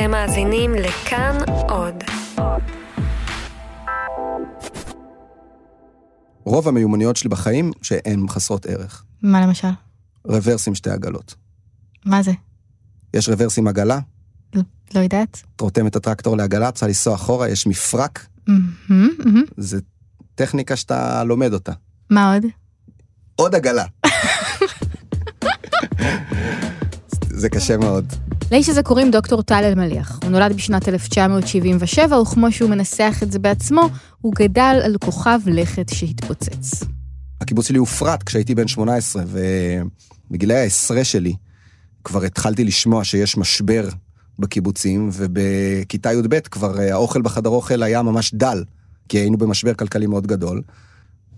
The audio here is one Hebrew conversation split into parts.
אתם מאזינים לכאן עוד. רוב המיומנויות שלי בחיים שהן חסרות ערך. מה למשל? רוורס עם שתי עגלות. מה זה? יש רוורס עם עגלה, לא, לא יודעת. את רותמת את הטרקטור לעגלה, צריכה לנסוע אחורה, יש מפרק. זה טכניקה שאתה לומד אותה. מה עוד? עוד עגלה. זה קשה מאוד. לאיש הזה קוראים דוקטור טל אלמליח. הוא נולד בשנת 1977, וכמו שהוא מנסח את זה בעצמו, הוא גדל על כוכב לכת שהתפוצץ. הקיבוץ שלי הופרט כשהייתי בן 18, ובגילאי העשרה שלי כבר התחלתי לשמוע שיש משבר בקיבוצים, ובכיתה י"ב כבר אה, האוכל בחדר אוכל היה ממש דל, כי היינו במשבר כלכלי מאוד גדול.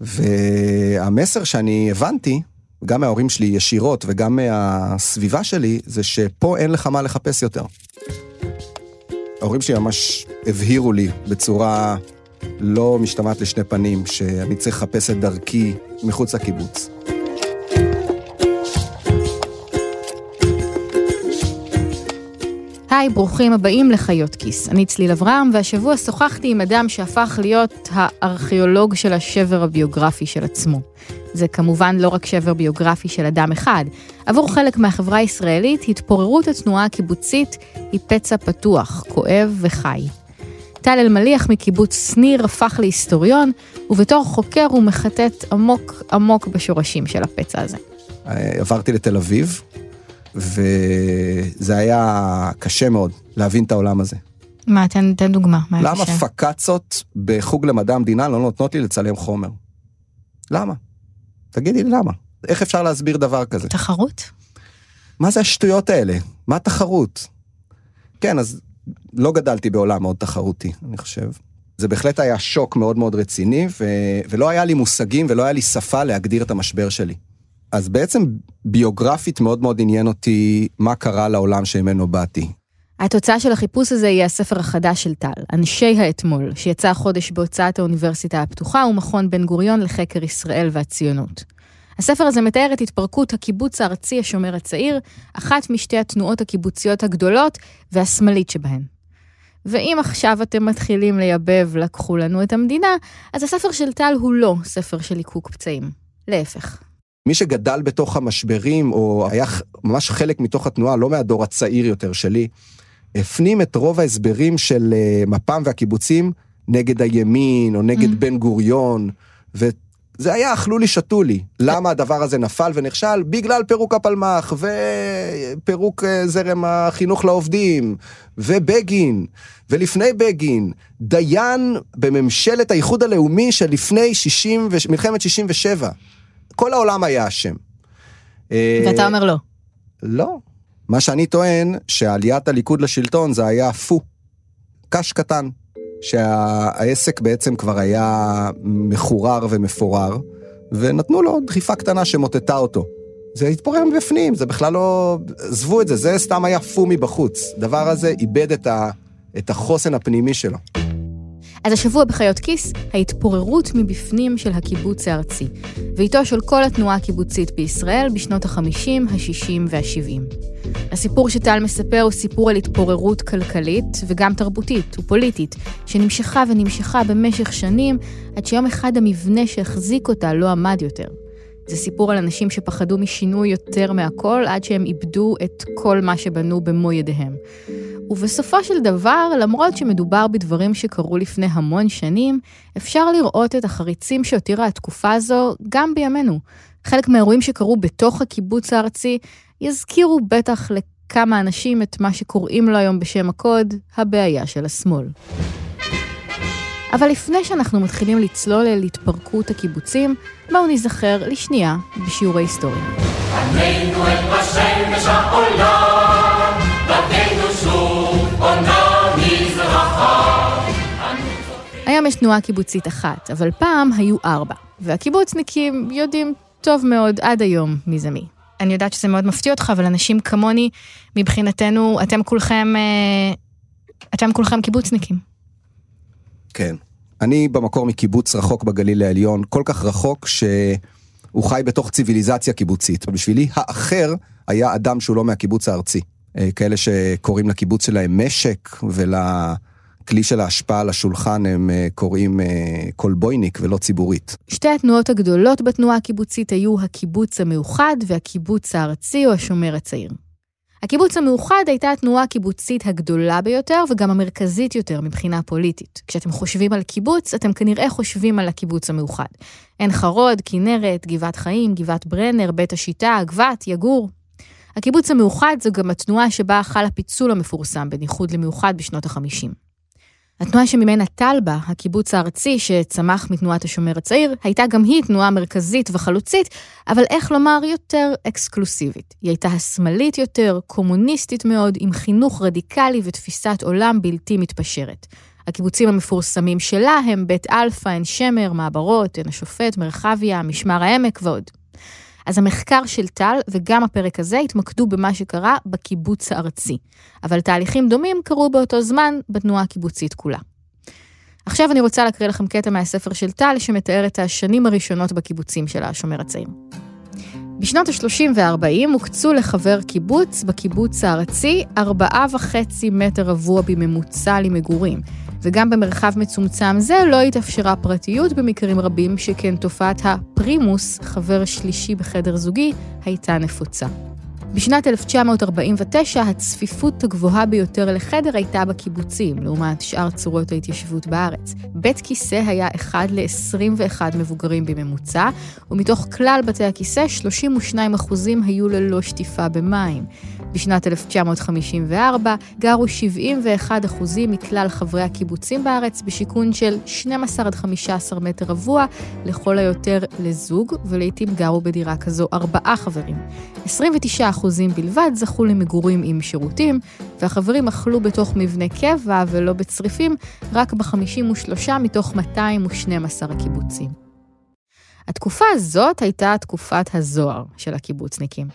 והמסר שאני הבנתי, גם מההורים שלי ישירות וגם מהסביבה שלי, זה שפה אין לך מה לחפש יותר. ההורים שלי ממש הבהירו לי בצורה לא משתמעת לשני פנים, שאני צריך לחפש את דרכי מחוץ לקיבוץ. היי, ברוכים הבאים לחיות כיס. אני צליל אברהם, והשבוע שוחחתי עם אדם שהפך להיות הארכיאולוג של השבר הביוגרפי של עצמו. זה כמובן לא רק שבר ביוגרפי של אדם אחד. עבור חלק מהחברה הישראלית, התפוררות התנועה הקיבוצית היא פצע פתוח, כואב וחי. טל אלמליח מקיבוץ שניר הפך להיסטוריון, ובתור חוקר הוא מחטט עמוק עמוק בשורשים של הפצע הזה. עברתי לתל אביב, וזה היה קשה מאוד להבין את העולם הזה. מה, תן, תן דוגמה. מה למה? פקצות בחוג למדע המדינה לא נותנות לי לצלם חומר? למה? תגידי לי למה. איך אפשר להסביר דבר כזה? תחרות? מה זה השטויות האלה? מה התחרות? כן, אז לא גדלתי בעולם מאוד תחרותי, אני חושב. זה בהחלט היה שוק מאוד מאוד רציני, ו... ולא היה לי מושגים ולא היה לי שפה להגדיר את המשבר שלי. אז בעצם ביוגרפית מאוד מאוד עניין אותי מה קרה לעולם שממנו באתי. התוצאה של החיפוש הזה היא הספר החדש של טל, אנשי האתמול, שיצא החודש בהוצאת האוניברסיטה הפתוחה ומכון בן גוריון לחקר ישראל והציונות. הספר הזה מתאר את התפרקות הקיבוץ הארצי השומר הצעיר, אחת משתי התנועות הקיבוציות הגדולות והשמאלית שבהן. ואם עכשיו אתם מתחילים לייבב לקחו לנו את המדינה, אז הספר של טל הוא לא ספר של ליקוק פצעים. להפך. מי שגדל בתוך המשברים, או היה ממש חלק מתוך התנועה, לא מהדור הצעיר יותר שלי, הפנים את רוב ההסברים של אה, מפ"ם והקיבוצים נגד הימין, או נגד Mm. בן גוריון, וזה היה אכלו לי שתו לי. למה הדבר הזה נפל ונכשל? בגלל פירוק הפלמ"ח, ופירוק אה, זרם החינוך לעובדים, ובגין, ולפני בגין, דיין בממשלת האיחוד הלאומי שלפני 60, ו- מלחמת 67. כל העולם היה אשם. אה, ואתה אומר לא. לא. מה שאני טוען, שעליית הליכוד לשלטון זה היה פו. קש קטן. שהעסק בעצם כבר היה מחורר ומפורר, ונתנו לו דחיפה קטנה שמוטטה אותו. זה התפורר מבפנים, זה בכלל לא... עזבו את זה, זה סתם היה פו מבחוץ. דבר הזה איבד את, ה... את החוסן הפנימי שלו. אז השבוע בחיות כיס, ההתפוררות מבפנים של הקיבוץ הארצי, ואיתו של כל התנועה הקיבוצית בישראל בשנות ה-50, ה-60 וה-70. הסיפור שטל מספר הוא סיפור על התפוררות כלכלית וגם תרבותית ופוליטית, שנמשכה ונמשכה במשך שנים, עד שיום אחד המבנה שהחזיק אותה לא עמד יותר. זה סיפור על אנשים שפחדו משינוי יותר מהכל, עד שהם איבדו את כל מה שבנו במו ידיהם. ובסופו של דבר, למרות שמדובר בדברים שקרו לפני המון שנים, אפשר לראות את החריצים שהותירה התקופה הזו גם בימינו. חלק מהאירועים שקרו בתוך הקיבוץ הארצי יזכירו בטח לכמה אנשים את מה שקוראים לו היום בשם הקוד, הבעיה של השמאל. אבל לפני שאנחנו מתחילים לצלול אל התפרקות הקיבוצים, בואו ניזכר לשנייה בשיעורי היסטוריה. עמנו את בשמש העולם, דרכנו שוב עונה מזרחה. היום יש תנועה קיבוצית אחת, אבל פעם היו ארבע, והקיבוצניקים יודעים טוב מאוד עד היום מי זה מי. אני יודעת שזה מאוד מפתיע אותך, אבל אנשים כמוני, מבחינתנו, אתם כולכם, אה, אתם כולכם קיבוצניקים. כן. אני במקור מקיבוץ רחוק בגליל העליון, כל כך רחוק שהוא חי בתוך ציוויליזציה קיבוצית. בשבילי האחר היה אדם שהוא לא מהקיבוץ הארצי. אה, כאלה שקוראים לקיבוץ שלהם משק, ולכלי של ההשפעה על השולחן הם אה, קוראים אה, קולבויניק ולא ציבורית. שתי התנועות הגדולות בתנועה הקיבוצית היו הקיבוץ המאוחד והקיבוץ הארצי או השומר הצעיר. הקיבוץ המאוחד הייתה התנועה הקיבוצית הגדולה ביותר וגם המרכזית יותר מבחינה פוליטית. כשאתם חושבים על קיבוץ, אתם כנראה חושבים על הקיבוץ המאוחד. עין חרוד, כנרת, גבעת חיים, גבעת ברנר, בית השיטה, גבת, יגור. הקיבוץ המאוחד זו גם התנועה שבה חל הפיצול המפורסם בין איחוד למאוחד בשנות ה-50. התנועה שממנה טל באה, הקיבוץ הארצי שצמח מתנועת השומר הצעיר, הייתה גם היא תנועה מרכזית וחלוצית, אבל איך לומר יותר אקסקלוסיבית. היא הייתה השמאלית יותר, קומוניסטית מאוד, עם חינוך רדיקלי ותפיסת עולם בלתי מתפשרת. הקיבוצים המפורסמים שלה הם בית אלפא, עין שמר, מעברות, עין השופט, מרחביה, משמר העמק ועוד. אז המחקר של טל וגם הפרק הזה התמקדו במה שקרה בקיבוץ הארצי, אבל תהליכים דומים קרו באותו זמן בתנועה הקיבוצית כולה. עכשיו אני רוצה להקריא לכם קטע מהספר של טל שמתאר את השנים הראשונות בקיבוצים של השומר הצעיר. בשנות ה-30 וה-40 הוקצו לחבר קיבוץ בקיבוץ הארצי 4.5 מטר רבוע בממוצע למגורים, וגם במרחב מצומצם זה לא התאפשרה פרטיות במקרים רבים, שכן תופעת הפרימוס, חבר שלישי בחדר זוגי, הייתה נפוצה. בשנת 1949 הצפיפות הגבוהה ביותר לחדר הייתה בקיבוצים, לעומת שאר צורות ההתיישבות בארץ. בית כיסא היה 1 ל-21 מבוגרים בממוצע, ומתוך כלל בתי הכיסא, 32% היו ללא שטיפה במים. בשנת 1954 גרו 71% מכלל חברי הקיבוצים בארץ בשיכון של 12 עד 15 מטר רבוע, לכל היותר לזוג, ולעיתים גרו בדירה כזו ארבעה חברים. 29% בלבד זכו למגורים עם שירותים, והחברים אכלו בתוך מבנה קבע ולא בצריפים רק ב-53 מתוך 212 הקיבוצים. התקופה הזאת הייתה תקופת הזוהר של הקיבוצניקים.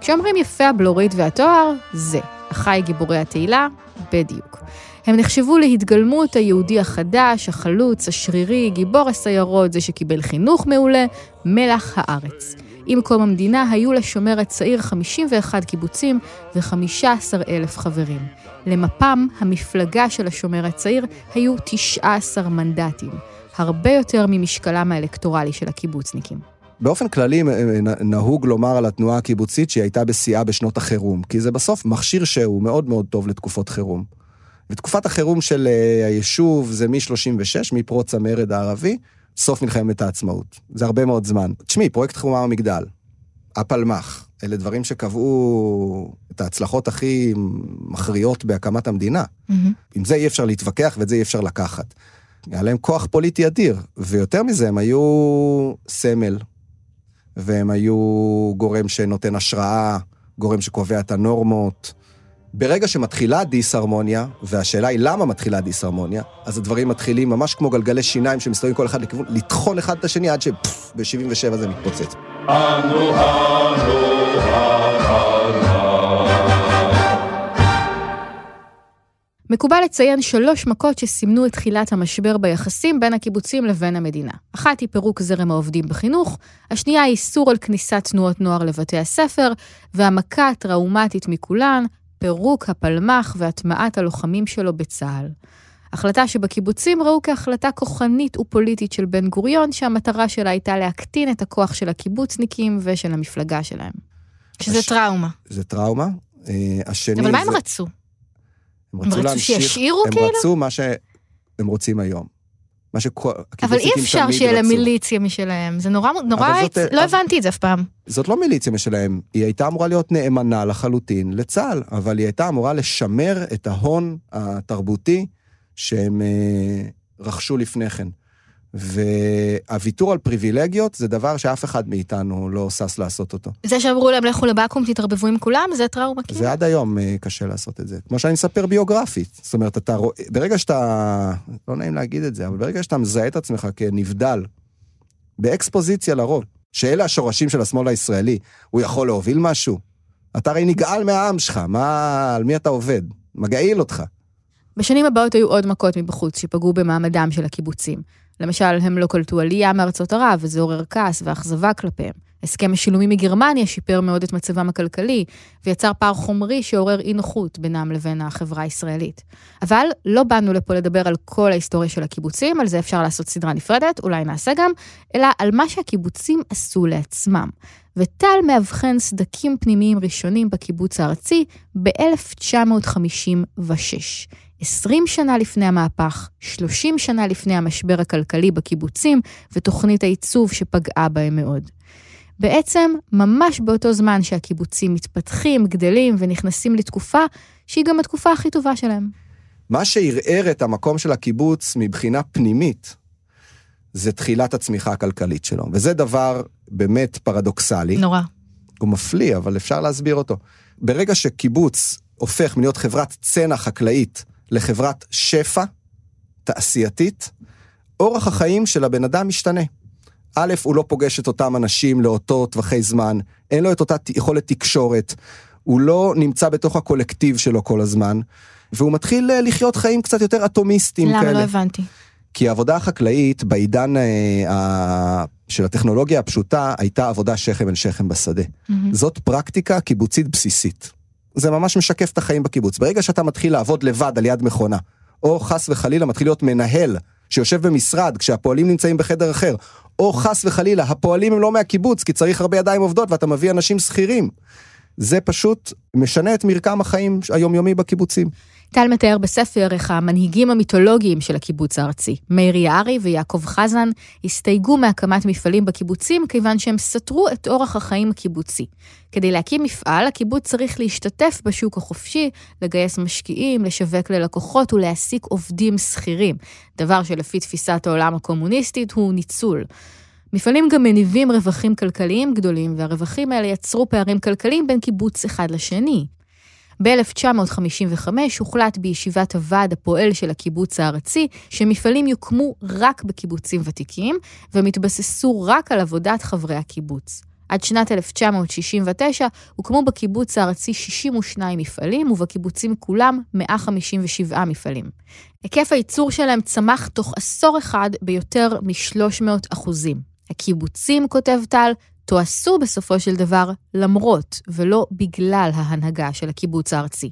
כשאומרים יפה הבלורית והתואר, זה. אחי גיבורי התהילה, בדיוק. הם נחשבו להתגלמות היהודי החדש, החלוץ, השרירי, גיבור הסיירות, זה שקיבל חינוך מעולה, מלח הארץ. עם קום המדינה היו לשומר הצעיר 51 קיבוצים ו-15 אלף חברים. למפ"ם, המפלגה של השומר הצעיר, היו 19 מנדטים, הרבה יותר ממשקלם האלקטורלי של הקיבוצניקים. באופן כללי נהוג לומר על התנועה הקיבוצית שהיא הייתה בשיאה בשנות החירום, כי זה בסוף מכשיר שהוא מאוד מאוד טוב לתקופות חירום. ותקופת החירום של אה, היישוב זה מ-36, מפרוץ המרד הערבי, סוף מלחמת העצמאות. זה הרבה מאוד זמן. תשמעי, פרויקט חומה המגדל, הפלמ"ח, אלה דברים שקבעו את ההצלחות הכי מכריעות בהקמת המדינה. Mm-hmm. עם זה אי אפשר להתווכח ואת זה אי אפשר לקחת. היה להם כוח פוליטי אדיר, ויותר מזה, הם היו סמל והם היו גורם שנותן השראה, גורם שקובע את הנורמות. ברגע שמתחילה דיסהרמוניה, והשאלה היא למה מתחילה דיסהרמוניה, אז הדברים מתחילים ממש כמו גלגלי שיניים שמסתובבים כל אחד לכיוון, לטחון אחד את השני עד שב-77 זה מתפוצץ. אנו, אנו, מקובל לציין שלוש מכות שסימנו את תחילת המשבר ביחסים בין הקיבוצים לבין המדינה. אחת היא פירוק זרם העובדים בחינוך, השנייה היא איסור על כניסת תנועות נוער לבתי הספר, והמכה הטראומטית מכולן, פירוק הפלמ"ח והטמעת הלוחמים שלו בצה"ל. החלטה שבקיבוצים ראו כהחלטה כוחנית ופוליטית של בן גוריון, שהמטרה שלה הייתה להקטין את הכוח של הקיבוצניקים ושל המפלגה שלהם. שזה הש... טראומה. זה טראומה. אה, השני... אבל מה הם רצו? הם רצו, הם רצו שישאירו הם כאילו? הם רצו מה שהם רוצים היום. מה שכל... אבל אי אפשר שיהיה להם מיליציה משלהם. זה נורא, נורא, זאת, לא אבל... הבנתי את זה אף פעם. זאת לא מיליציה משלהם, היא הייתה אמורה להיות נאמנה לחלוטין לצה"ל, אבל היא הייתה אמורה לשמר את ההון התרבותי שהם אה, רכשו לפני כן. והוויתור על פריבילגיות זה דבר שאף אחד מאיתנו לא שש לעשות אותו. זה שאמרו להם לכו לבקו"ם תתערבבו עם כולם, זה טראומה כאילו? זה עד היום אה, קשה לעשות את זה. כמו שאני מספר ביוגרפית. זאת אומרת, אתה רואה, ברגע שאתה, לא נעים להגיד את זה, אבל ברגע שאתה מזהה את עצמך כנבדל, באקספוזיציה לרוב, שאלה השורשים של השמאל הישראלי, הוא יכול להוביל משהו? אתה הרי נגעל מהעם שלך, מה, על מי אתה עובד? מגעיל אותך. בשנים הבאות היו עוד מכות מבחוץ שפגעו במעמדם של הקיבוצים. למשל, הם לא קלטו עלייה מארצות ערב, וזה עורר כעס ואכזבה כלפיהם. הסכם השילומים מגרמניה שיפר מאוד את מצבם הכלכלי, ויצר פער חומרי שעורר אי נוחות בינם לבין החברה הישראלית. אבל לא באנו לפה לדבר על כל ההיסטוריה של הקיבוצים, על זה אפשר לעשות סדרה נפרדת, אולי נעשה גם, אלא על מה שהקיבוצים עשו לעצמם. וטל מאבחן סדקים פנימיים ראשונים בקיבוץ הארצי ב-1956. 20 שנה לפני המהפך, 30 שנה לפני המשבר הכלכלי בקיבוצים ותוכנית העיצוב שפגעה בהם מאוד. בעצם, ממש באותו זמן שהקיבוצים מתפתחים, גדלים ונכנסים לתקופה שהיא גם התקופה הכי טובה שלהם. מה שערער את המקום של הקיבוץ מבחינה פנימית, זה תחילת הצמיחה הכלכלית שלו, וזה דבר באמת פרדוקסלי. נורא. הוא מפליא, אבל אפשר להסביר אותו. ברגע שקיבוץ הופך מלהיות חברת צנע חקלאית לחברת שפע תעשייתית, אורח החיים של הבן אדם משתנה. א', הוא לא פוגש את אותם אנשים לאותו טווחי זמן, אין לו את אותה יכולת תקשורת, הוא לא נמצא בתוך הקולקטיב שלו כל הזמן, והוא מתחיל אה, לחיות חיים קצת יותר אטומיסטיים למה? כאלה. לא הבנתי. כי העבודה החקלאית בעידן אה. של הטכנולוגיה הפשוטה הייתה עבודה שכם אל שכם בשדה. מהמם. זאת פרקטיקה קיבוצית בסיסית. זה ממש משקף את החיים בקיבוץ. ברגע שאתה מתחיל לעבוד לבד על יד מכונה, או חס וחלילה מתחיל להיות מנהל שיושב במשרד כשהפועלים נמצאים בחדר אחר, או חס וחלילה הפועלים הם לא מהקיבוץ כי צריך הרבה ידיים עובדות ואתה מביא אנשים שכירים. זה פשוט משנה את מרקם החיים היומיומי בקיבוצים. טל מתאר בספר איך המנהיגים המיתולוגיים של הקיבוץ הארצי, מאיר יערי ויעקב חזן, הסתייגו מהקמת מפעלים בקיבוצים כיוון שהם סתרו את אורח החיים הקיבוצי. כדי להקים מפעל, הקיבוץ צריך להשתתף בשוק החופשי, לגייס משקיעים, לשווק ללקוחות ולהעסיק עובדים שכירים, דבר שלפי תפיסת העולם הקומוניסטית הוא ניצול. מפעלים גם מניבים רווחים כלכליים גדולים, והרווחים האלה יצרו פערים כלכליים בין קיבוץ אחד לשני. ב-1955 הוחלט בישיבת הוועד הפועל של הקיבוץ הארצי שמפעלים יוקמו רק בקיבוצים ותיקים והם יתבססו רק על עבודת חברי הקיבוץ. עד שנת 1969 הוקמו בקיבוץ הארצי 62 מפעלים ובקיבוצים כולם 157 מפעלים. היקף הייצור שלהם צמח תוך עשור אחד ביותר מ-300 אחוזים. הקיבוצים, כותב טל, תועשו בסופו של דבר למרות ולא בגלל ההנהגה של הקיבוץ הארצי.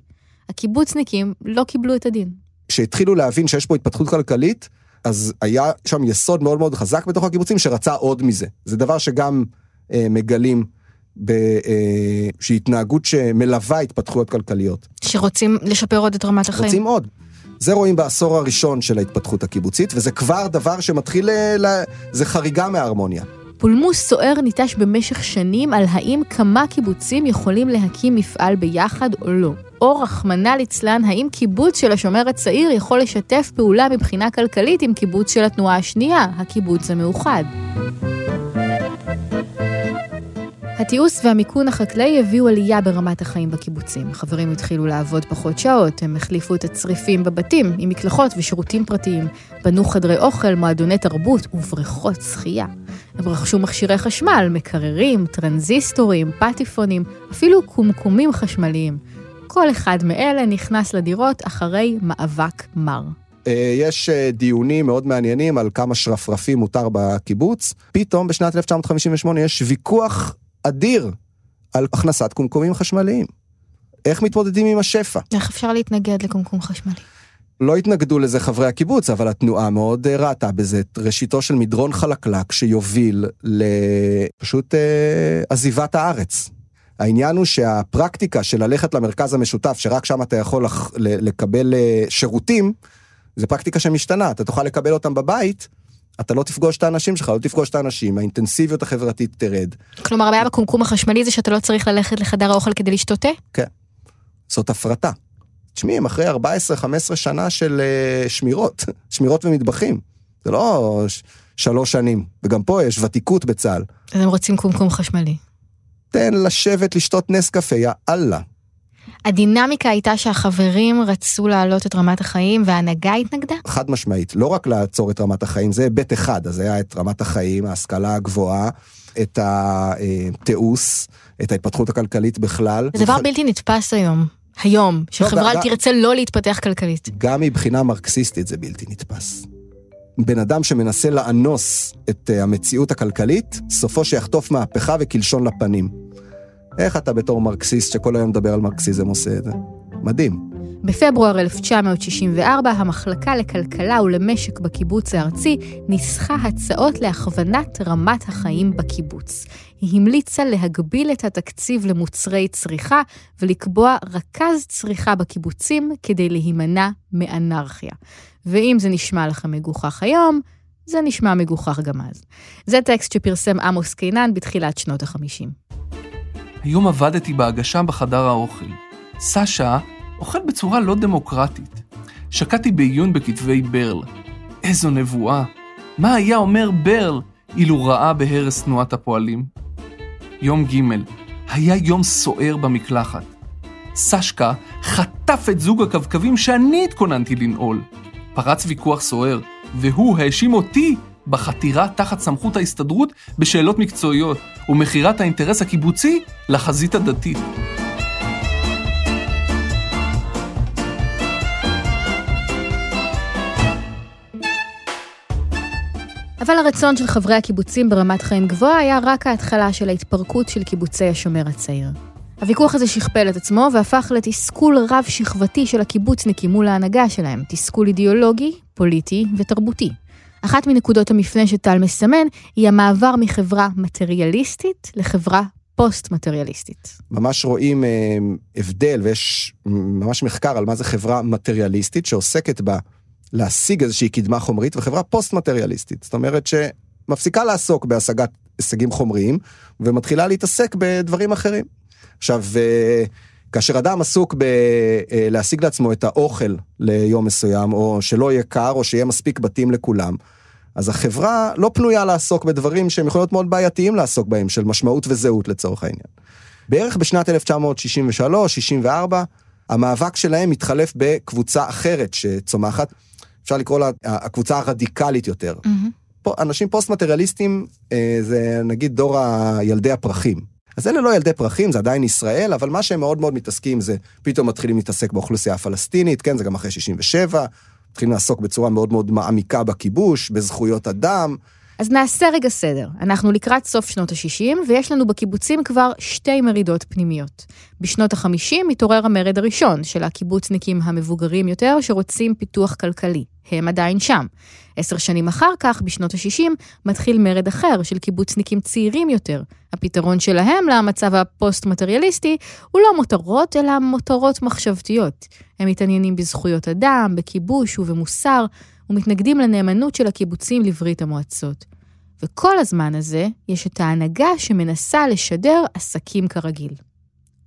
הקיבוצניקים לא קיבלו את הדין. כשהתחילו להבין שיש פה התפתחות כלכלית, אז היה שם יסוד מאוד מאוד חזק בתוך הקיבוצים שרצה עוד מזה. זה דבר שגם אה, מגלים באיזושהי התנהגות שמלווה התפתחויות כלכליות. שרוצים לשפר עוד את רמת החיים. רוצים עוד. זה רואים בעשור הראשון של ההתפתחות הקיבוצית, וזה כבר דבר שמתחיל, ל... ל- זה חריגה מההרמוניה. פולמוס סוער ניטש במשך שנים על האם כמה קיבוצים יכולים להקים מפעל ביחד או לא. או רחמנא ליצלן, האם קיבוץ של השומר הצעיר יכול לשתף פעולה מבחינה כלכלית עם קיבוץ של התנועה השנייה, הקיבוץ המאוחד. התיעוש והמיכון החקלאי הביאו עלייה ברמת החיים בקיבוצים. חברים התחילו לעבוד פחות שעות, הם החליפו את הצריפים בבתים עם מקלחות ושירותים פרטיים, בנו חדרי אוכל, מועדוני תרבות ובריכות שחייה. הם רכשו מכשירי חשמל, מקררים, טרנזיסטורים, פטיפונים, אפילו קומקומים חשמליים. כל אחד מאלה נכנס לדירות אחרי מאבק מר. אה, יש אה, דיונים מאוד מעניינים על כמה שרפרפים מותר בקיבוץ. פתאום בשנת 1958 יש ויכוח אדיר על הכנסת קומקומים חשמליים. איך מתמודדים עם השפע? איך אפשר להתנגד לקומקום חשמלי? לא התנגדו לזה חברי הקיבוץ, אבל התנועה מאוד אה, ראתה בזה את ראשיתו של מדרון חלקלק שיוביל לפשוט אה, עזיבת הארץ. העניין הוא שהפרקטיקה של ללכת למרכז המשותף, שרק שם אתה יכול לח, לקבל אה, שירותים, זה פרקטיקה שמשתנה, אתה תוכל לקבל אותם בבית, אתה לא תפגוש את האנשים שלך, לא תפגוש את האנשים, האינטנסיביות החברתית תרד. כלומר, הבעיה בקומקום החשמלי זה שאתה לא צריך ללכת לחדר האוכל כדי לשתות תה? זאת הפרטה. תשמעי, הם אחרי 14-15 שנה של אה, שמירות, שמירות ומטבחים. זה לא ש- שלוש שנים, וגם פה יש ותיקות בצה"ל. אז הם רוצים קומקום חשמלי. תן לשבת לשתות נס קפה, יא אללה. הדינמיקה הייתה שהחברים רצו להעלות את רמת החיים וההנהגה התנגדה? חד משמעית, לא רק לעצור את רמת החיים, זה היבט אחד, אז היה את רמת החיים, ההשכלה הגבוהה, את התיעוש, את ההתפתחות הכלכלית בכלל. זה דבר בלתי נתפס היום. היום, שחברה גם- תרצה לא להתפתח כלכלית. גם מבחינה מרקסיסטית זה בלתי נתפס. בן אדם שמנסה לאנוס את אה, המציאות הכלכלית, סופו שיחטוף מהפכה וקלשון לפנים. איך אתה בתור מרקסיסט שכל היום מדבר על מרקסיזם עושה את זה? מדהים. בפברואר 1964, המחלקה לכלכלה ולמשק בקיבוץ הארצי ניסחה הצעות להכוונת רמת החיים בקיבוץ. היא המליצה להגביל את התקציב למוצרי צריכה ולקבוע רכז צריכה בקיבוצים כדי להימנע מאנרכיה. ואם זה נשמע לכם מגוחך היום, זה נשמע מגוחך גם אז. זה טקסט שפרסם עמוס קינן בתחילת שנות ה-50. היום עבדתי בהגשה בחדר האוכל. סשה אוכל בצורה לא דמוקרטית. שקעתי בעיון בכתבי ברל. איזו נבואה. מה היה אומר ברל אילו ראה בהרס תנועת הפועלים? יום ג' היה יום סוער במקלחת. סשקה חטף את זוג הקווקווים שאני התכוננתי לנעול. פרץ ויכוח סוער, והוא האשים אותי בחתירה תחת סמכות ההסתדרות בשאלות מקצועיות ומכירת האינטרס הקיבוצי לחזית הדתית. אבל הרצון של חברי הקיבוצים ברמת חיים גבוהה היה רק ההתחלה של ההתפרקות של קיבוצי השומר הצעיר. הוויכוח הזה שכפל את עצמו והפך לתסכול רב-שכבתי של הקיבוצניקים מול ההנהגה שלהם, תסכול אידיאולוגי, פוליטי ותרבותי. אחת מנקודות המפנה שטל מסמן היא המעבר מחברה מטריאליסטית לחברה פוסט-מטריאליסטית. ממש רואים אה, הבדל ויש ממש מחקר על מה זה חברה מטריאליסטית שעוסקת בה להשיג איזושהי קדמה חומרית וחברה פוסט-מטריאליסטית. זאת אומרת שמפסיקה לעסוק בהשגת הישגים חומריים ומתחילה להתעסק בדברים אחרים. עכשיו, אה, כאשר אדם עסוק בלהשיג אה, לעצמו את האוכל ליום מסוים, או שלא יהיה קר, או שיהיה מספיק בתים לכולם, אז החברה לא פנויה לעסוק בדברים שהם יכולים להיות מאוד בעייתיים לעסוק בהם, של משמעות וזהות לצורך העניין. בערך בשנת 1963-64, המאבק שלהם מתחלף בקבוצה אחרת שצומחת, אפשר לקרוא לה הקבוצה הרדיקלית יותר. Mm-hmm. אנשים פוסט-מטריאליסטים אה, זה נגיד דור הילדי הפרחים. אז אלה לא ילדי פרחים, זה עדיין ישראל, אבל מה שהם מאוד מאוד מתעסקים זה, פתאום מתחילים להתעסק באוכלוסייה הפלסטינית, כן, זה גם אחרי 67, מתחילים לעסוק בצורה מאוד מאוד מעמיקה בכיבוש, בזכויות אדם. אז נעשה רגע סדר. אנחנו לקראת סוף שנות ה-60, ויש לנו בקיבוצים כבר שתי מרידות פנימיות. בשנות ה-50 מתעורר המרד הראשון של הקיבוצניקים המבוגרים יותר, שרוצים פיתוח כלכלי. הם עדיין שם. עשר שנים אחר כך, בשנות ה-60, מתחיל מרד אחר של קיבוצניקים צעירים יותר. הפתרון שלהם למצב הפוסט-מטריאליסטי הוא לא מותרות, אלא מותרות מחשבתיות. הם מתעניינים בזכויות אדם, בכיבוש ובמוסר, ומתנגדים לנאמנות של הקיבוצים לברית המועצות. וכל הזמן הזה יש את ההנהגה שמנסה לשדר עסקים כרגיל.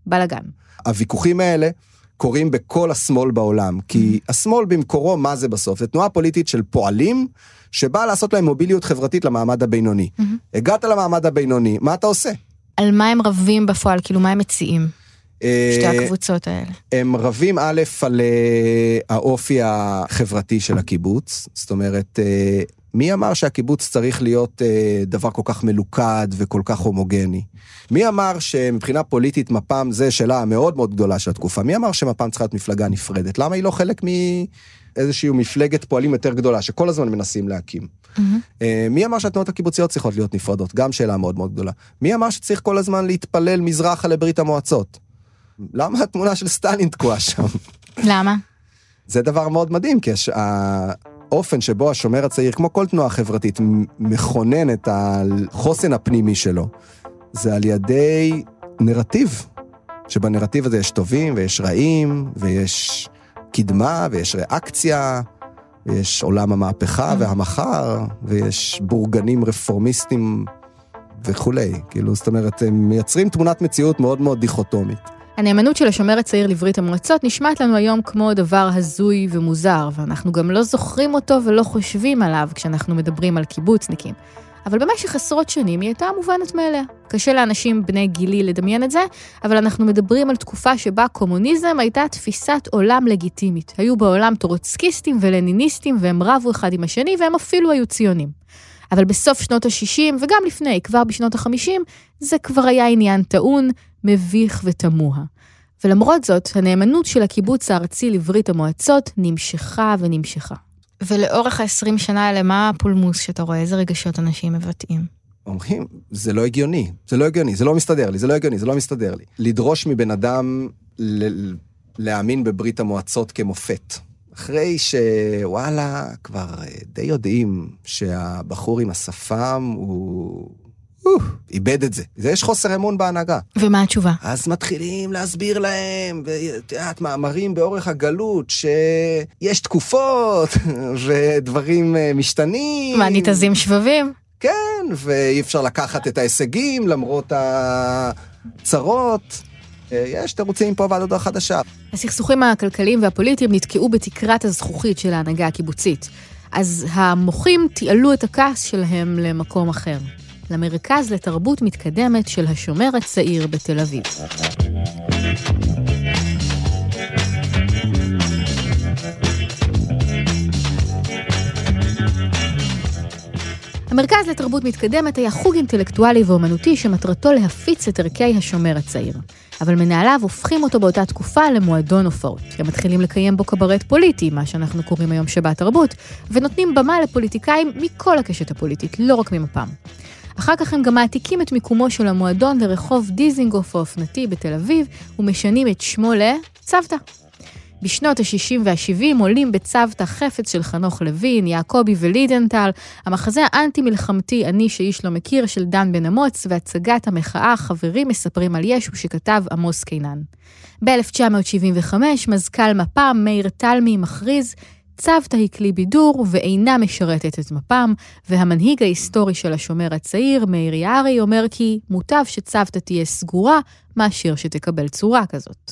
בלאגן. הוויכוחים האלה קורים בכל השמאל בעולם, כי. השמאל במקורו, מה זה בסוף? זה תנועה פוליטית של פועלים, שבאה לעשות להם מוביליות חברתית למעמד הבינוני. הגעת למעמד הבינוני, מה אתה עושה? על מה הם רבים בפועל? כאילו, מה הם מציעים? אה, שתי הקבוצות האלה. הם רבים א' על אה, האופי החברתי של הקיבוץ, זאת אומרת, אה, מי אמר שהקיבוץ צריך להיות דבר כל כך מלוכד וכל כך הומוגני? מי אמר שמבחינה פוליטית מפ"ם זה שאלה מאוד מאוד גדולה של התקופה? מי אמר שמפ"ם צריכה להיות מפלגה נפרדת? למה היא לא חלק מאיזושהי מפלגת פועלים יותר גדולה שכל הזמן מנסים להקים? Mm-hmm. מי אמר שהתנועות הקיבוציות צריכות להיות נפרדות? גם שאלה מאוד מאוד גדולה. מי אמר שצריך כל הזמן להתפלל מזרחה לברית המועצות? למה התמונה של סטלין תקועה שם? למה? זה דבר מאוד מדהים, כי הש... האופן שבו השומר הצעיר, כמו כל תנועה חברתית, מכונן את החוסן הפנימי שלו, זה על ידי נרטיב, שבנרטיב הזה יש טובים ויש רעים, ויש קדמה ויש ריאקציה, ויש עולם המהפכה mm. והמחר, ויש בורגנים רפורמיסטים וכולי. כאילו, זאת אומרת, הם מייצרים תמונת מציאות מאוד מאוד דיכוטומית. הנאמנות של השומר הצעיר לברית המועצות נשמעת לנו היום כמו דבר הזוי ומוזר, ואנחנו גם לא זוכרים אותו ולא חושבים עליו כשאנחנו מדברים על קיבוצניקים. אבל במשך עשרות שנים היא הייתה מובנת מאליה. קשה לאנשים בני גילי לדמיין את זה, אבל אנחנו מדברים על תקופה שבה קומוניזם הייתה תפיסת עולם לגיטימית. היו בעולם טורוצקיסטים ולניניסטים, והם רבו אחד עם השני, והם אפילו היו ציונים. אבל בסוף שנות ה-60, וגם לפני, כבר בשנות ה-50, זה כבר היה עניין טעון, מביך ותמוה. ולמרות זאת, הנאמנות של הקיבוץ הארצי לברית המועצות נמשכה ונמשכה. ולאורך ה-20 שנה האלה, מה הפולמוס שאתה רואה? איזה רגשות אנשים מבטאים? אומרים, זה לא הגיוני, זה לא הגיוני, זה לא מסתדר לי, זה לא הגיוני, זה לא מסתדר לי. לדרוש מבן אדם ל- להאמין בברית המועצות כמופת. אחרי שוואלה, כבר אה, די יודעים שהבחור עם השפם הוא... איבד את זה. זה יש חוסר אמון בהנהגה. ומה התשובה? אז מתחילים להסביר להם, ואת יודעת, מאמרים באורך הגלות, שיש תקופות, ודברים אה, משתנים. מה, ניתזים שבבים? כן, ואי אפשר לקחת את ההישגים למרות הצרות. אה, יש תירוצים פה ועד הודעה חדשה. הסכסוכים הכלכליים והפוליטיים נתקעו בתקרת הזכוכית של ההנהגה הקיבוצית. אז המוחים תיעלו את הכעס שלהם למקום אחר. למרכז לתרבות מתקדמת של השומר הצעיר בתל אביב. המרכז לתרבות מתקדמת היה חוג אינטלקטואלי ואומנותי שמטרתו להפיץ את ערכי השומר הצעיר. אבל מנהליו הופכים אותו באותה תקופה למועדון הופעות. הם מתחילים לקיים בו קברט פוליטי, מה שאנחנו קוראים היום שבת תרבות, ונותנים במה לפוליטיקאים מכל הקשת הפוליטית, לא רק ממפ"ם. אחר כך הם גם מעתיקים את מיקומו של המועדון לרחוב דיזינגוף האופנתי בתל אביב, ומשנים את שמו לצוותא. בשנות ה-60 וה-70 עולים בצוותא חפץ של חנוך לוין, יעקבי ולידנטל, המחזה האנטי-מלחמתי "אני שאיש לא מכיר" של דן בן אמוץ, והצגת המחאה "חברים מספרים על ישו" שכתב עמוס קינן. ב-1975 מזכ"ל מפ"ם מאיר תלמי מכריז צוותא היא כלי בידור ואינה משרתת את מפ"ם, והמנהיג ההיסטורי של השומר הצעיר, מאיר יערי, אומר כי מוטב שצוותא תהיה סגורה, מאשר שתקבל צורה כזאת.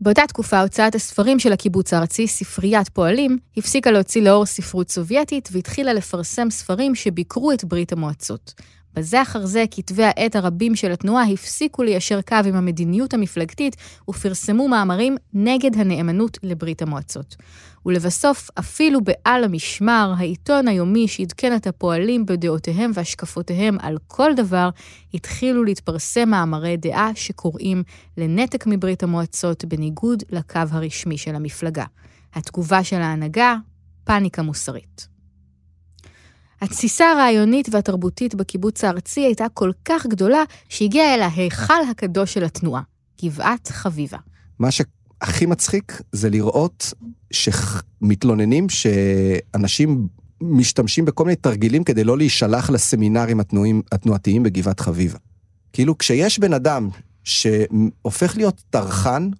באותה תקופה הוצאת הספרים של הקיבוץ הארצי, ספריית פועלים, הפסיקה להוציא לאור ספרות סובייטית והתחילה לפרסם ספרים שביקרו את ברית המועצות. בזה אחר זה כתבי העת הרבים של התנועה הפסיקו ליישר קו עם המדיניות המפלגתית ופרסמו מאמרים נגד הנאמנות לברית המועצות. ולבסוף, אפילו בעל המשמר, העיתון היומי שעדכן את הפועלים בדעותיהם והשקפותיהם על כל דבר, התחילו להתפרסם מאמרי דעה שקוראים לנתק מברית המועצות בניגוד לקו הרשמי של המפלגה. התגובה של ההנהגה, פאניקה מוסרית. התסיסה הרעיונית והתרבותית בקיבוץ הארצי הייתה כל כך גדולה, שהגיעה אל ההיכל הקדוש של התנועה, גבעת חביבה. מה שהכי מצחיק זה לראות שמתלוננים שאנשים משתמשים בכל מיני תרגילים כדי לא להישלח לסמינרים התנועים, התנועתיים בגבעת חביבה. כאילו כשיש בן אדם שהופך להיות טרחן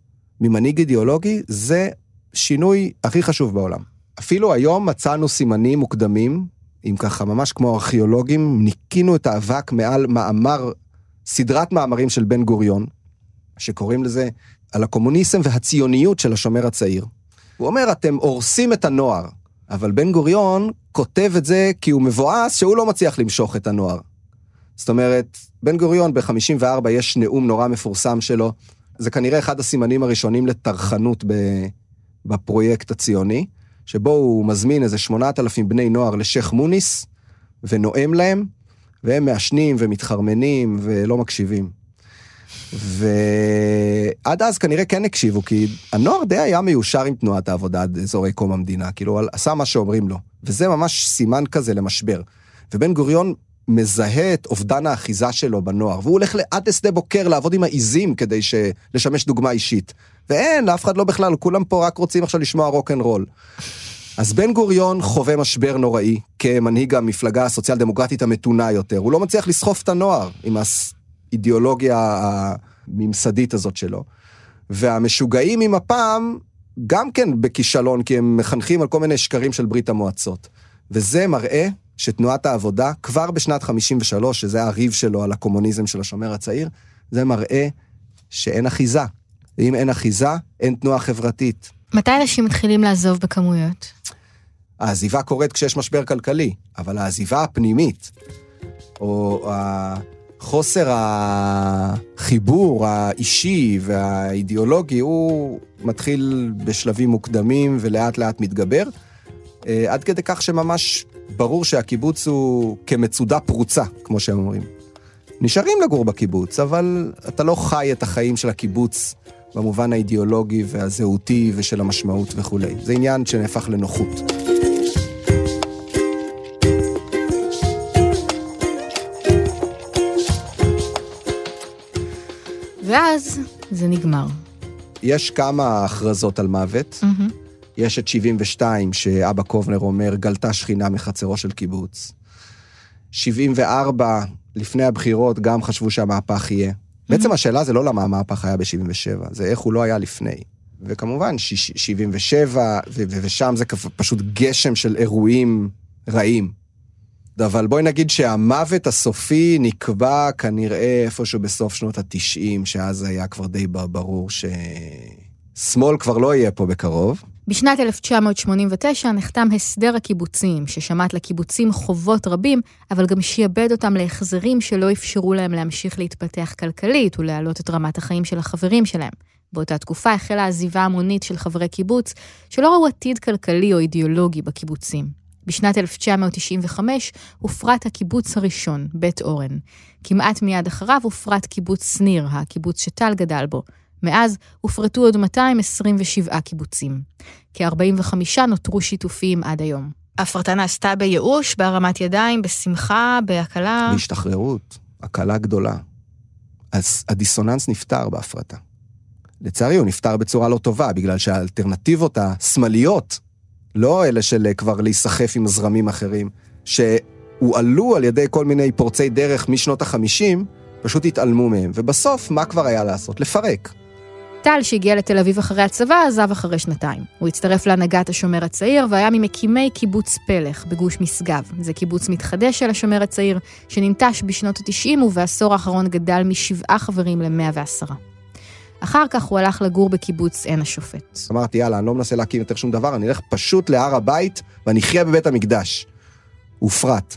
ממנהיג אידיאולוגי, זה שינוי הכי חשוב בעולם. אפילו היום מצאנו סימנים מוקדמים, אם ככה, ממש כמו ארכיאולוגים, ניקינו את האבק מעל מאמר, סדרת מאמרים של בן גוריון, שקוראים לזה על הקומוניזם והציוניות של השומר הצעיר. הוא אומר, אתם הורסים את הנוער, אבל בן גוריון כותב את זה כי הוא מבואס שהוא לא מצליח למשוך את הנוער. זאת אומרת, בן גוריון ב-54 יש נאום נורא מפורסם שלו, זה כנראה אחד הסימנים הראשונים לטרחנות בפרויקט הציוני, שבו הוא מזמין איזה 8,000 בני נוער לשייח' מוניס, ונואם להם, והם מעשנים ומתחרמנים ולא מקשיבים. ועד אז כנראה כן הקשיבו, כי הנוער די היה מיושר עם תנועת העבודה עד אזורי קום המדינה, כאילו עשה מה שאומרים לו, וזה ממש סימן כזה למשבר. ובן גוריון מזהה את אובדן האחיזה שלו בנוער, והוא הולך עד לשדה בוקר לעבוד עם העיזים כדי ש... לשמש דוגמה אישית. ואין, לאף אחד לא בכלל, כולם פה רק רוצים עכשיו לשמוע רוק אנד רול. אז בן גוריון חווה משבר נוראי כמנהיג המפלגה הסוציאל דמוקרטית המתונה יותר. הוא לא מצליח לסחוף את הנוער עם האידיאולוגיה הממסדית הזאת שלו. והמשוגעים עם המפ״ם גם כן בכישלון, כי הם מחנכים על כל מיני שקרים של ברית המועצות. וזה מראה שתנועת העבודה, כבר בשנת 53, שזה הריב שלו על הקומוניזם של השומר הצעיר, זה מראה שאין אחיזה. ואם אין אחיזה, אין תנועה חברתית. מתי אנשים מתחילים לעזוב בכמויות? העזיבה קורית כשיש משבר כלכלי, אבל העזיבה הפנימית, או חוסר החיבור האישי והאידיאולוגי, הוא מתחיל בשלבים מוקדמים ולאט לאט מתגבר, אה, עד כדי כך שממש ברור שהקיבוץ הוא כמצודה פרוצה, כמו שהם אומרים. נשארים לגור בקיבוץ, אבל אתה לא חי את החיים של הקיבוץ במובן האידיאולוגי והזהותי ושל המשמעות וכולי. זה עניין שנהפך לנוחות. ואז זה נגמר. יש כמה הכרזות על מוות. Mm-hmm. יש את 72, שאבא קובנר אומר, גלתה שכינה מחצרו של קיבוץ. 74, לפני הבחירות, גם חשבו שהמהפך יהיה. בעצם השאלה זה לא למה המהפך היה ב-77, זה איך הוא לא היה לפני. וכמובן, שיש- 77, ו- ו- ושם זה פשוט גשם של אירועים רעים. אבל בואי נגיד שהמוות הסופי נקבע כנראה איפשהו בסוף שנות ה-90, שאז היה כבר די ברור ששמאל כבר לא יהיה פה בקרוב. בשנת 1989 נחתם הסדר הקיבוצים, ששמט לקיבוצים חובות רבים, אבל גם שיעבד אותם להחזרים שלא אפשרו להם להמשיך להתפתח כלכלית ולהעלות את רמת החיים של החברים שלהם. באותה תקופה החלה עזיבה המונית של חברי קיבוץ, שלא ראו עתיד כלכלי או אידיאולוגי בקיבוצים. בשנת 1995 הופרט הקיבוץ הראשון, בית אורן. כמעט מיד אחריו הופרט קיבוץ שניר, הקיבוץ שטל גדל בו. מאז הופרטו עוד 227 קיבוצים. כ-45 נותרו שיתופיים עד היום. ההפרטה נעשתה בייאוש, בהרמת ידיים, בשמחה, בהקלה. בהשתחררות, הקלה גדולה. אז הדיסוננס נפתר בהפרטה. לצערי, הוא נפתר בצורה לא טובה, בגלל שהאלטרנטיבות השמאליות, לא אלה של כבר להיסחף עם זרמים אחרים, שהועלו על ידי כל מיני פורצי דרך משנות החמישים, פשוט התעלמו מהם. ובסוף, מה כבר היה לעשות? לפרק. טל, שהגיע לתל אביב אחרי הצבא, עזב אחרי שנתיים. הוא הצטרף להנהגת השומר הצעיר והיה ממקימי קיבוץ פלך בגוש משגב. זה קיבוץ מתחדש של השומר הצעיר, שננטש בשנות ה-90 ובעשור האחרון גדל משבעה חברים ל-110. אחר כך הוא הלך לגור בקיבוץ עין השופט. אמרתי, יאללה, אני לא מנסה להקים יותר שום דבר, אני אלך פשוט להר הבית ואני אחיה בבית המקדש. הופרט.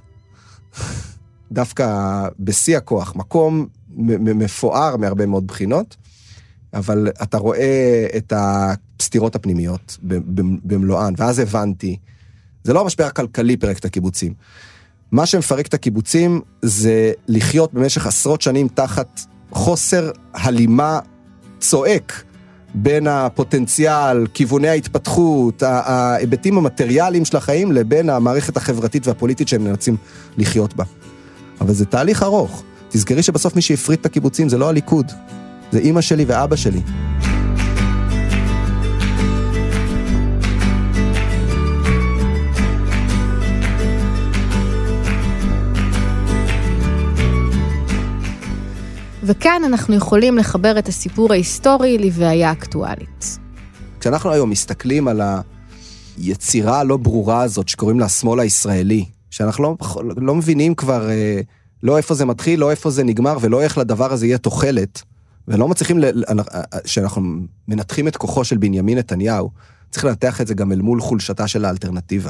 דווקא בשיא הכוח, מקום מפואר מהרבה מאוד בחינות, אבל אתה רואה את הסתירות הפנימיות במלואן, ואז הבנתי, זה לא המשבר הכלכלי פירק את הקיבוצים. מה שמפרק את הקיבוצים זה לחיות במשך עשרות שנים תחת חוסר הלימה צועק בין הפוטנציאל, כיווני ההתפתחות, ההיבטים המטריאליים של החיים, לבין המערכת החברתית והפוליטית שהם נאלצים לחיות בה. אבל זה תהליך ארוך. תזכרי שבסוף מי שהפריט את הקיבוצים זה לא הליכוד, זה אימא שלי ואבא שלי. וכאן אנחנו יכולים לחבר את הסיפור ההיסטורי לבעיה אקטואלית. כשאנחנו היום מסתכלים על היצירה הלא ברורה הזאת שקוראים לה השמאל הישראלי, שאנחנו לא, לא מבינים כבר אה, לא איפה זה מתחיל, לא איפה זה נגמר, ולא איך לדבר הזה יהיה תוחלת, ולא מצליחים, ל, ל- שאנחנו מנתחים את כוחו של בנימין נתניהו, צריך לנתח את זה גם אל מול חולשתה של האלטרנטיבה.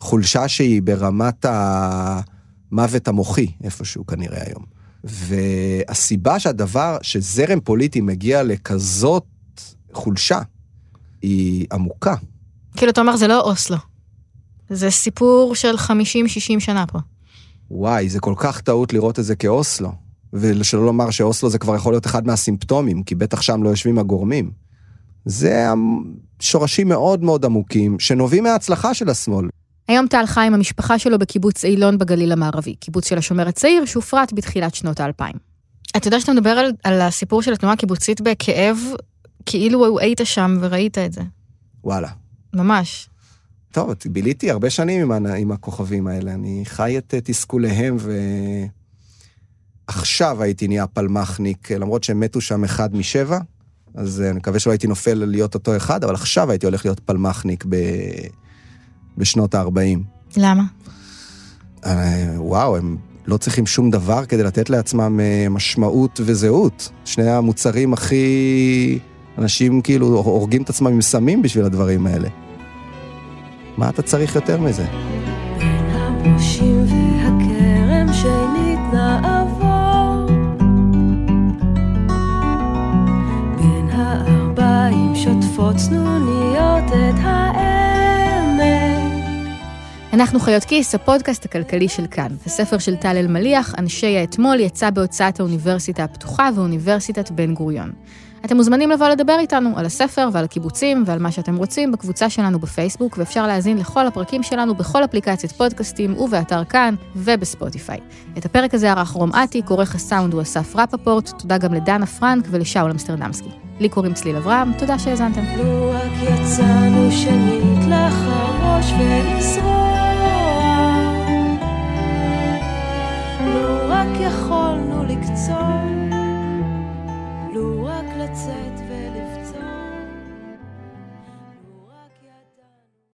חולשה שהיא ברמת המוות המוחי, איפשהו כנראה היום. והסיבה שהדבר, שזרם פוליטי מגיע לכזאת חולשה, היא עמוקה. כאילו, אתה אומר, זה לא אוסלו. זה סיפור של 50-60 שנה פה. וואי, זה כל כך טעות לראות את זה כאוסלו. ושלא לומר שאוסלו זה כבר יכול להיות אחד מהסימפטומים, כי בטח שם לא יושבים הגורמים. זה שורשים מאוד מאוד עמוקים, שנובעים מההצלחה של השמאל. היום טל חי עם המשפחה שלו בקיבוץ אילון בגליל המערבי, קיבוץ של השומר הצעיר שהופרט בתחילת שנות האלפיים. אתה יודע שאתה מדבר על, על הסיפור של התנועה הקיבוצית בכאב, כאילו היית שם וראית את זה. וואלה. ממש. טוב, ביליתי הרבה שנים עם, עם הכוכבים האלה, אני חי את אה, תסכוליהם, ועכשיו הייתי נהיה פלמחניק, למרות שהם מתו שם אחד משבע, אז אה, אני מקווה שלא הייתי נופל להיות אותו אחד, אבל עכשיו הייתי הולך להיות פלמחניק ב... בשנות ה-40. למה? אה, וואו, הם לא צריכים שום דבר כדי לתת לעצמם אה, משמעות וזהות. שני המוצרים הכי... אנשים כאילו הורגים את עצמם עם סמים בשביל הדברים האלה. מה אתה צריך יותר מזה? בין הפושים והכרם צנוניות את העמק אנחנו חיות כיס, הפודקאסט הכלכלי של כאן. הספר של טל אלמליח, אנשי האתמול, יצא בהוצאת האוניברסיטה הפתוחה ואוניברסיטת בן גוריון. אתם מוזמנים לבוא לדבר איתנו על הספר ועל הקיבוצים ועל מה שאתם רוצים בקבוצה שלנו בפייסבוק, ואפשר להאזין לכל הפרקים שלנו בכל אפליקציית פודקאסטים ובאתר כאן ובספוטיפיי. את הפרק הזה ערך רום אטיק, עורך הסאונד הוא אסף רפפורט, תודה גם לדנה פרנק ולשאול אמסטרדמסקי. לי קוראים צליל אברהם, תודה שהאזנתם. לו לו רק יכולנו לקצור